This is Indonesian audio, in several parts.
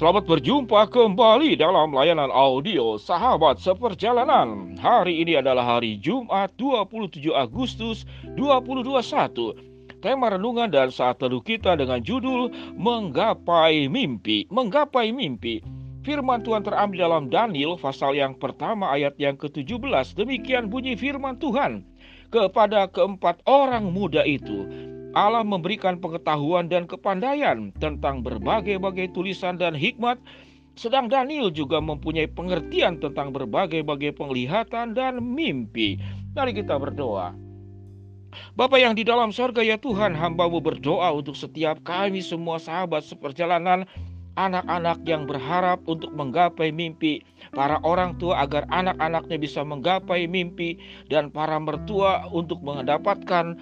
Selamat berjumpa kembali dalam layanan audio Sahabat Seperjalanan. Hari ini adalah hari Jumat 27 Agustus 2021. Tema renungan dan saat teduh kita dengan judul Menggapai Mimpi. Menggapai Mimpi. Firman Tuhan terambil dalam Daniel pasal yang pertama ayat yang ke-17. Demikian bunyi firman Tuhan kepada keempat orang muda itu Allah memberikan pengetahuan dan kepandaian tentang berbagai-bagai tulisan dan hikmat, sedang Daniel juga mempunyai pengertian tentang berbagai-bagai penglihatan dan mimpi. Mari kita berdoa. Bapak yang di dalam sorga ya Tuhan, hambamu berdoa untuk setiap kami semua sahabat seperjalanan anak-anak yang berharap untuk menggapai mimpi, para orang tua agar anak-anaknya bisa menggapai mimpi, dan para mertua untuk mendapatkan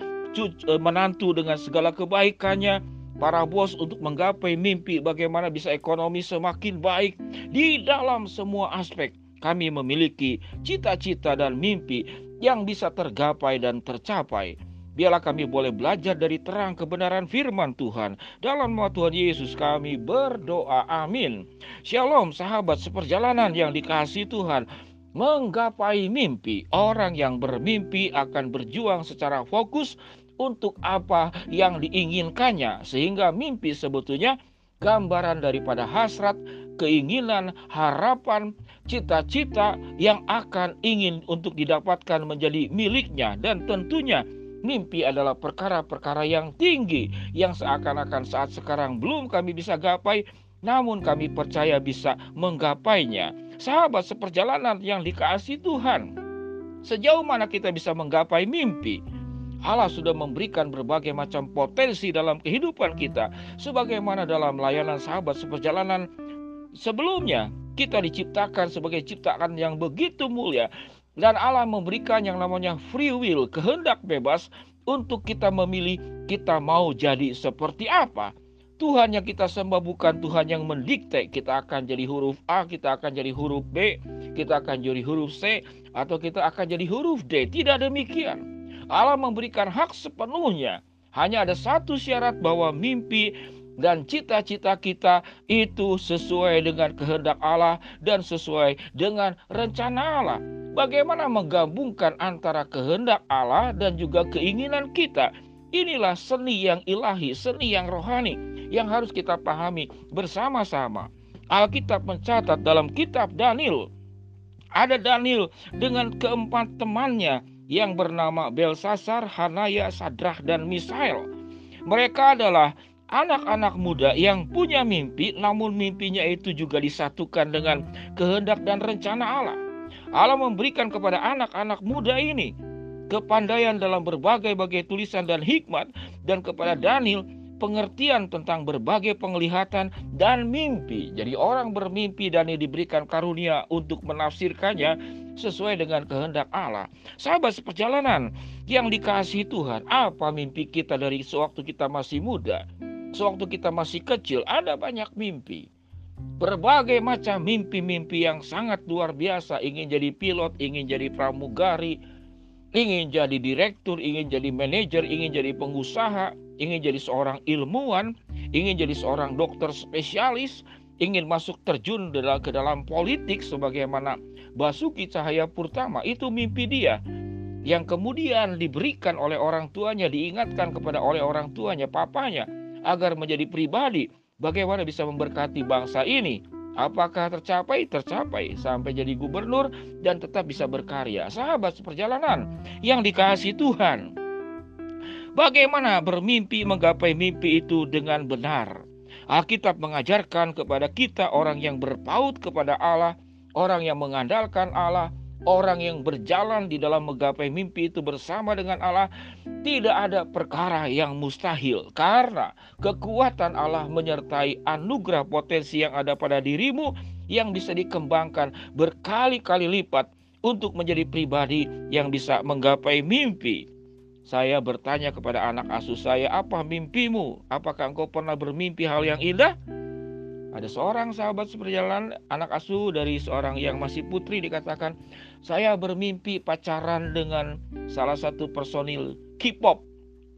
menantu dengan segala kebaikannya, para bos untuk menggapai mimpi bagaimana bisa ekonomi semakin baik di dalam semua aspek. Kami memiliki cita-cita dan mimpi yang bisa tergapai dan tercapai. Biarlah kami boleh belajar dari terang kebenaran firman Tuhan. Dalam nama Tuhan Yesus kami berdoa. Amin. Shalom sahabat seperjalanan yang dikasih Tuhan menggapai mimpi. Orang yang bermimpi akan berjuang secara fokus untuk apa yang diinginkannya, sehingga mimpi sebetulnya gambaran daripada hasrat, keinginan, harapan, cita-cita yang akan ingin untuk didapatkan menjadi miliknya, dan tentunya mimpi adalah perkara-perkara yang tinggi yang seakan-akan saat sekarang belum kami bisa gapai, namun kami percaya bisa menggapainya sahabat seperjalanan yang dikasih Tuhan. Sejauh mana kita bisa menggapai mimpi? Allah sudah memberikan berbagai macam potensi dalam kehidupan kita, sebagaimana dalam layanan sahabat seperjalanan sebelumnya. Kita diciptakan sebagai ciptaan yang begitu mulia, dan Allah memberikan yang namanya free will, kehendak bebas untuk kita memilih kita mau jadi seperti apa. Tuhan yang kita sembah bukan Tuhan yang mendikte kita akan jadi huruf A, kita akan jadi huruf B, kita akan jadi huruf C, atau kita akan jadi huruf D. Tidak demikian. Allah memberikan hak sepenuhnya. Hanya ada satu syarat bahwa mimpi dan cita-cita kita itu sesuai dengan kehendak Allah dan sesuai dengan rencana Allah. Bagaimana menggabungkan antara kehendak Allah dan juga keinginan kita? Inilah seni yang ilahi, seni yang rohani yang harus kita pahami bersama-sama. Alkitab mencatat dalam kitab Daniel, ada Daniel dengan keempat temannya yang bernama Belsasar, Hanaya, Sadrah, dan Misael. Mereka adalah anak-anak muda yang punya mimpi, namun mimpinya itu juga disatukan dengan kehendak dan rencana Allah. Allah memberikan kepada anak-anak muda ini kepandaian dalam berbagai-bagai tulisan dan hikmat, dan kepada Daniel pengertian tentang berbagai penglihatan dan mimpi. Jadi orang bermimpi dan diberikan karunia untuk menafsirkannya sesuai dengan kehendak Allah. Sahabat seperjalanan yang dikasihi Tuhan, apa mimpi kita dari sewaktu kita masih muda? Sewaktu kita masih kecil ada banyak mimpi. Berbagai macam mimpi-mimpi yang sangat luar biasa, ingin jadi pilot, ingin jadi pramugari, ingin jadi direktur, ingin jadi manajer, ingin jadi pengusaha, ingin jadi seorang ilmuwan, ingin jadi seorang dokter spesialis, ingin masuk terjun ke dalam politik sebagaimana Basuki Cahaya Purtama itu mimpi dia yang kemudian diberikan oleh orang tuanya diingatkan kepada oleh orang tuanya papanya agar menjadi pribadi bagaimana bisa memberkati bangsa ini Apakah tercapai? Tercapai sampai jadi gubernur dan tetap bisa berkarya. Sahabat seperjalanan yang dikasih Tuhan. Bagaimana bermimpi menggapai mimpi itu dengan benar? Alkitab mengajarkan kepada kita orang yang berpaut kepada Allah, orang yang mengandalkan Allah, orang yang berjalan di dalam menggapai mimpi itu bersama dengan Allah, tidak ada perkara yang mustahil karena kekuatan Allah menyertai anugerah potensi yang ada pada dirimu yang bisa dikembangkan berkali-kali lipat untuk menjadi pribadi yang bisa menggapai mimpi. Saya bertanya kepada anak asuh saya, "Apa mimpimu? Apakah engkau pernah bermimpi hal yang indah?" Ada seorang sahabat seperjalan anak asuh dari seorang yang masih putri dikatakan, saya bermimpi pacaran dengan salah satu personil K-pop.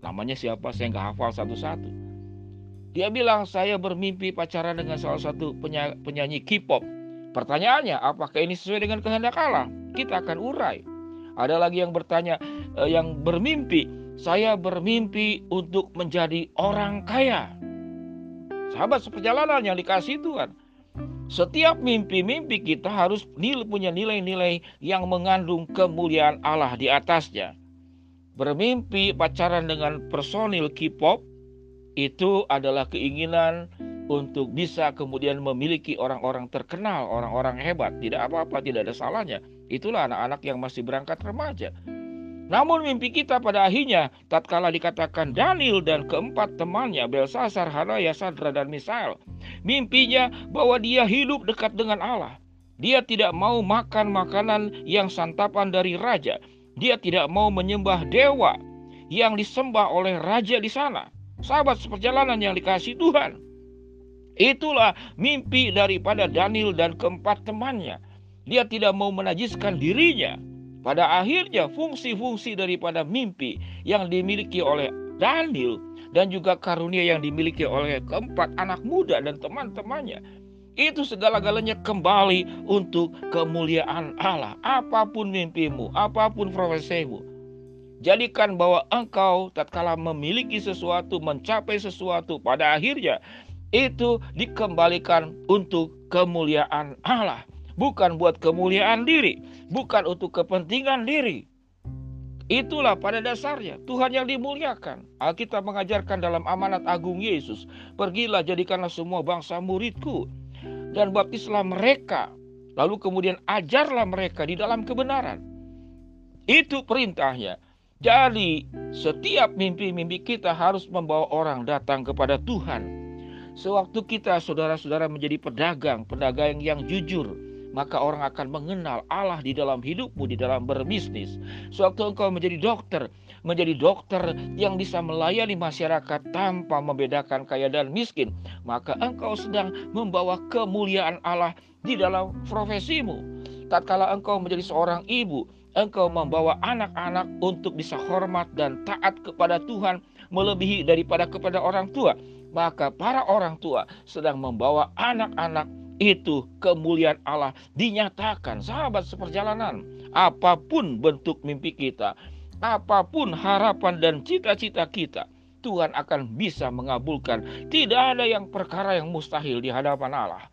Namanya siapa saya nggak hafal satu-satu. Dia bilang saya bermimpi pacaran dengan salah satu penyanyi K-pop. Pertanyaannya, apakah ini sesuai dengan kehendak Allah? Kita akan urai. Ada lagi yang bertanya, yang bermimpi, saya bermimpi untuk menjadi orang kaya. Sahabat seperjalanan yang dikasih Tuhan. Setiap mimpi-mimpi kita harus punya nilai-nilai yang mengandung kemuliaan Allah di atasnya. Bermimpi pacaran dengan personil K-pop itu adalah keinginan untuk bisa kemudian memiliki orang-orang terkenal, orang-orang hebat. Tidak apa-apa, tidak ada salahnya. Itulah anak-anak yang masih berangkat remaja. Namun mimpi kita pada akhirnya tatkala dikatakan Daniel dan keempat temannya Belsasar, Hanaya, Sadra dan Misael. Mimpinya bahwa dia hidup dekat dengan Allah. Dia tidak mau makan makanan yang santapan dari raja. Dia tidak mau menyembah dewa yang disembah oleh raja di sana sahabat seperjalanan yang dikasih Tuhan. Itulah mimpi daripada Daniel dan keempat temannya. Dia tidak mau menajiskan dirinya. Pada akhirnya fungsi-fungsi daripada mimpi yang dimiliki oleh Daniel dan juga karunia yang dimiliki oleh keempat anak muda dan teman-temannya itu segala-galanya kembali untuk kemuliaan Allah. Apa pun mimpimu, apa pun profesimu, Jadikan bahwa engkau tatkala memiliki sesuatu, mencapai sesuatu pada akhirnya itu dikembalikan untuk kemuliaan Allah, bukan buat kemuliaan diri, bukan untuk kepentingan diri. Itulah pada dasarnya Tuhan yang dimuliakan. Alkitab mengajarkan dalam amanat agung Yesus, "Pergilah jadikanlah semua bangsa muridku dan baptislah mereka, lalu kemudian ajarlah mereka di dalam kebenaran." Itu perintahnya. Jadi, setiap mimpi-mimpi kita harus membawa orang datang kepada Tuhan. Sewaktu kita, saudara-saudara, menjadi pedagang, pedagang yang jujur, maka orang akan mengenal Allah di dalam hidupmu, di dalam berbisnis. Sewaktu engkau menjadi dokter, menjadi dokter yang bisa melayani masyarakat tanpa membedakan kaya dan miskin, maka engkau sedang membawa kemuliaan Allah di dalam profesimu. Tatkala engkau menjadi seorang ibu, engkau membawa anak-anak untuk bisa hormat dan taat kepada Tuhan melebihi daripada kepada orang tua, maka para orang tua sedang membawa anak-anak itu kemuliaan Allah dinyatakan. Sahabat seperjalanan, apa pun bentuk mimpi kita, apa pun harapan dan cita-cita kita, Tuhan akan bisa mengabulkan. Tidak ada yang perkara yang mustahil di hadapan Allah.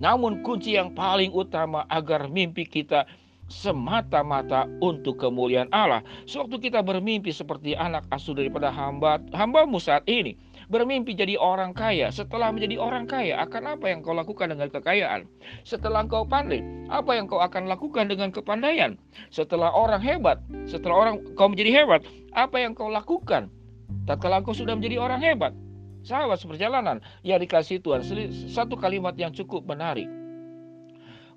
Namun kunci yang paling utama agar mimpi kita semata-mata untuk kemuliaan Allah. Sewaktu kita bermimpi seperti anak asuh daripada hamba hambamu saat ini, bermimpi jadi orang kaya. Setelah menjadi orang kaya, akan apa yang kau lakukan dengan kekayaan? Setelah kau pandai, apa yang kau akan lakukan dengan kepandaian? Setelah orang hebat, setelah orang kau menjadi hebat, apa yang kau lakukan? Tatkala kau sudah menjadi orang hebat, sahabat seperjalanan yang dikasih Tuhan satu kalimat yang cukup menarik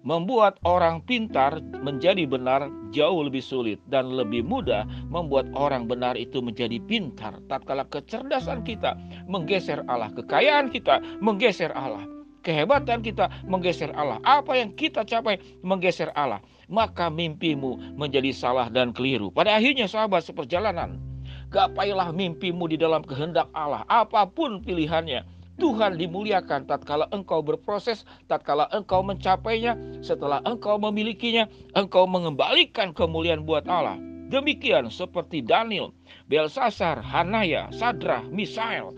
membuat orang pintar menjadi benar jauh lebih sulit dan lebih mudah membuat orang benar itu menjadi pintar. Tatkala kecerdasan kita menggeser Allah kekayaan kita menggeser Allah kehebatan kita menggeser Allah apa yang kita capai menggeser Allah maka mimpimu menjadi salah dan keliru. Pada akhirnya sahabat seperjalanan gapailah mimpimu di dalam kehendak Allah apa pun pilihannya Tuhan dimuliakan tatkala engkau berproses, tatkala engkau mencapainya, setelah engkau memilikinya, engkau mengembalikan kemuliaan buat Allah. Demikian seperti Daniel, Belsasar, Hanaya, Sadrah, Misael.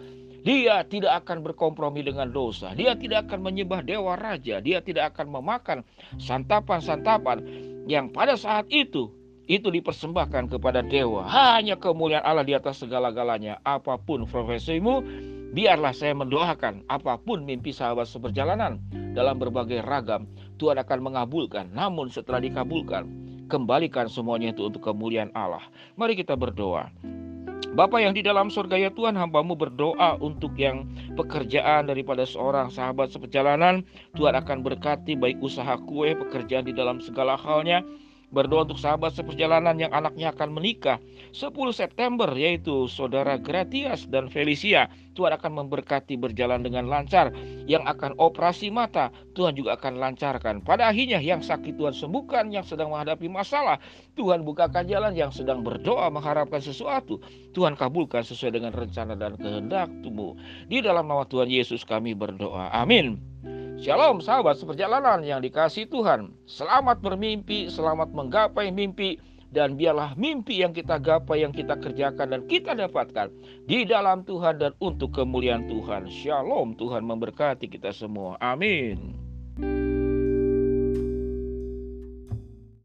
Dia tidak akan berkompromi dengan dosa. Dia tidak akan menyembah dewa raja. Dia tidak akan memakan santapan-santapan yang pada saat itu itu dipersembahkan kepada dewa. Hanya kemuliaan Allah di atas segala-galanya. Apa pun profesimu, Biarlah saya mendoakan apa pun mimpi sahabat seperjalanan dalam berbagai ragam, Tuhan akan mengabulkan. Namun setelah dikabulkan, kembalikan semuanya itu untuk kemuliaan Allah. Mari kita berdoa. Bapak yang di dalam surga ya Tuhan hambamu berdoa untuk yang pekerjaan daripada seorang sahabat seperjalanan Tuhan akan berkati baik usaha kue pekerjaan di dalam segala halnya Berdoa untuk sahabat seperjalanan yang anaknya akan menikah 10 September yaitu saudara Gratias dan Felicia. Tuhan akan memberkati berjalan dengan lancar. Yang akan operasi mata, Tuhan juga akan lancarkan. Pada akhirnya yang sakit Tuhan sembuhkan, yang sedang menghadapi masalah, Tuhan bukakan jalan, yang sedang berdoa mengharapkan sesuatu, Tuhan kabulkan sesuai dengan rencana dan kehendak Tuhan. Di dalam nama Tuhan Yesus kami berdoa. Amin. Shalom sahabat seperjalanan yang dikasih Tuhan. Selamat bermimpi, selamat menggapai mimpi dan biarlah mimpi yang kita gapai, yang kita kerjakan dan kita dapatkan di dalam Tuhan dan untuk kemuliaan Tuhan. Shalom, Tuhan memberkati kita semua. Amin.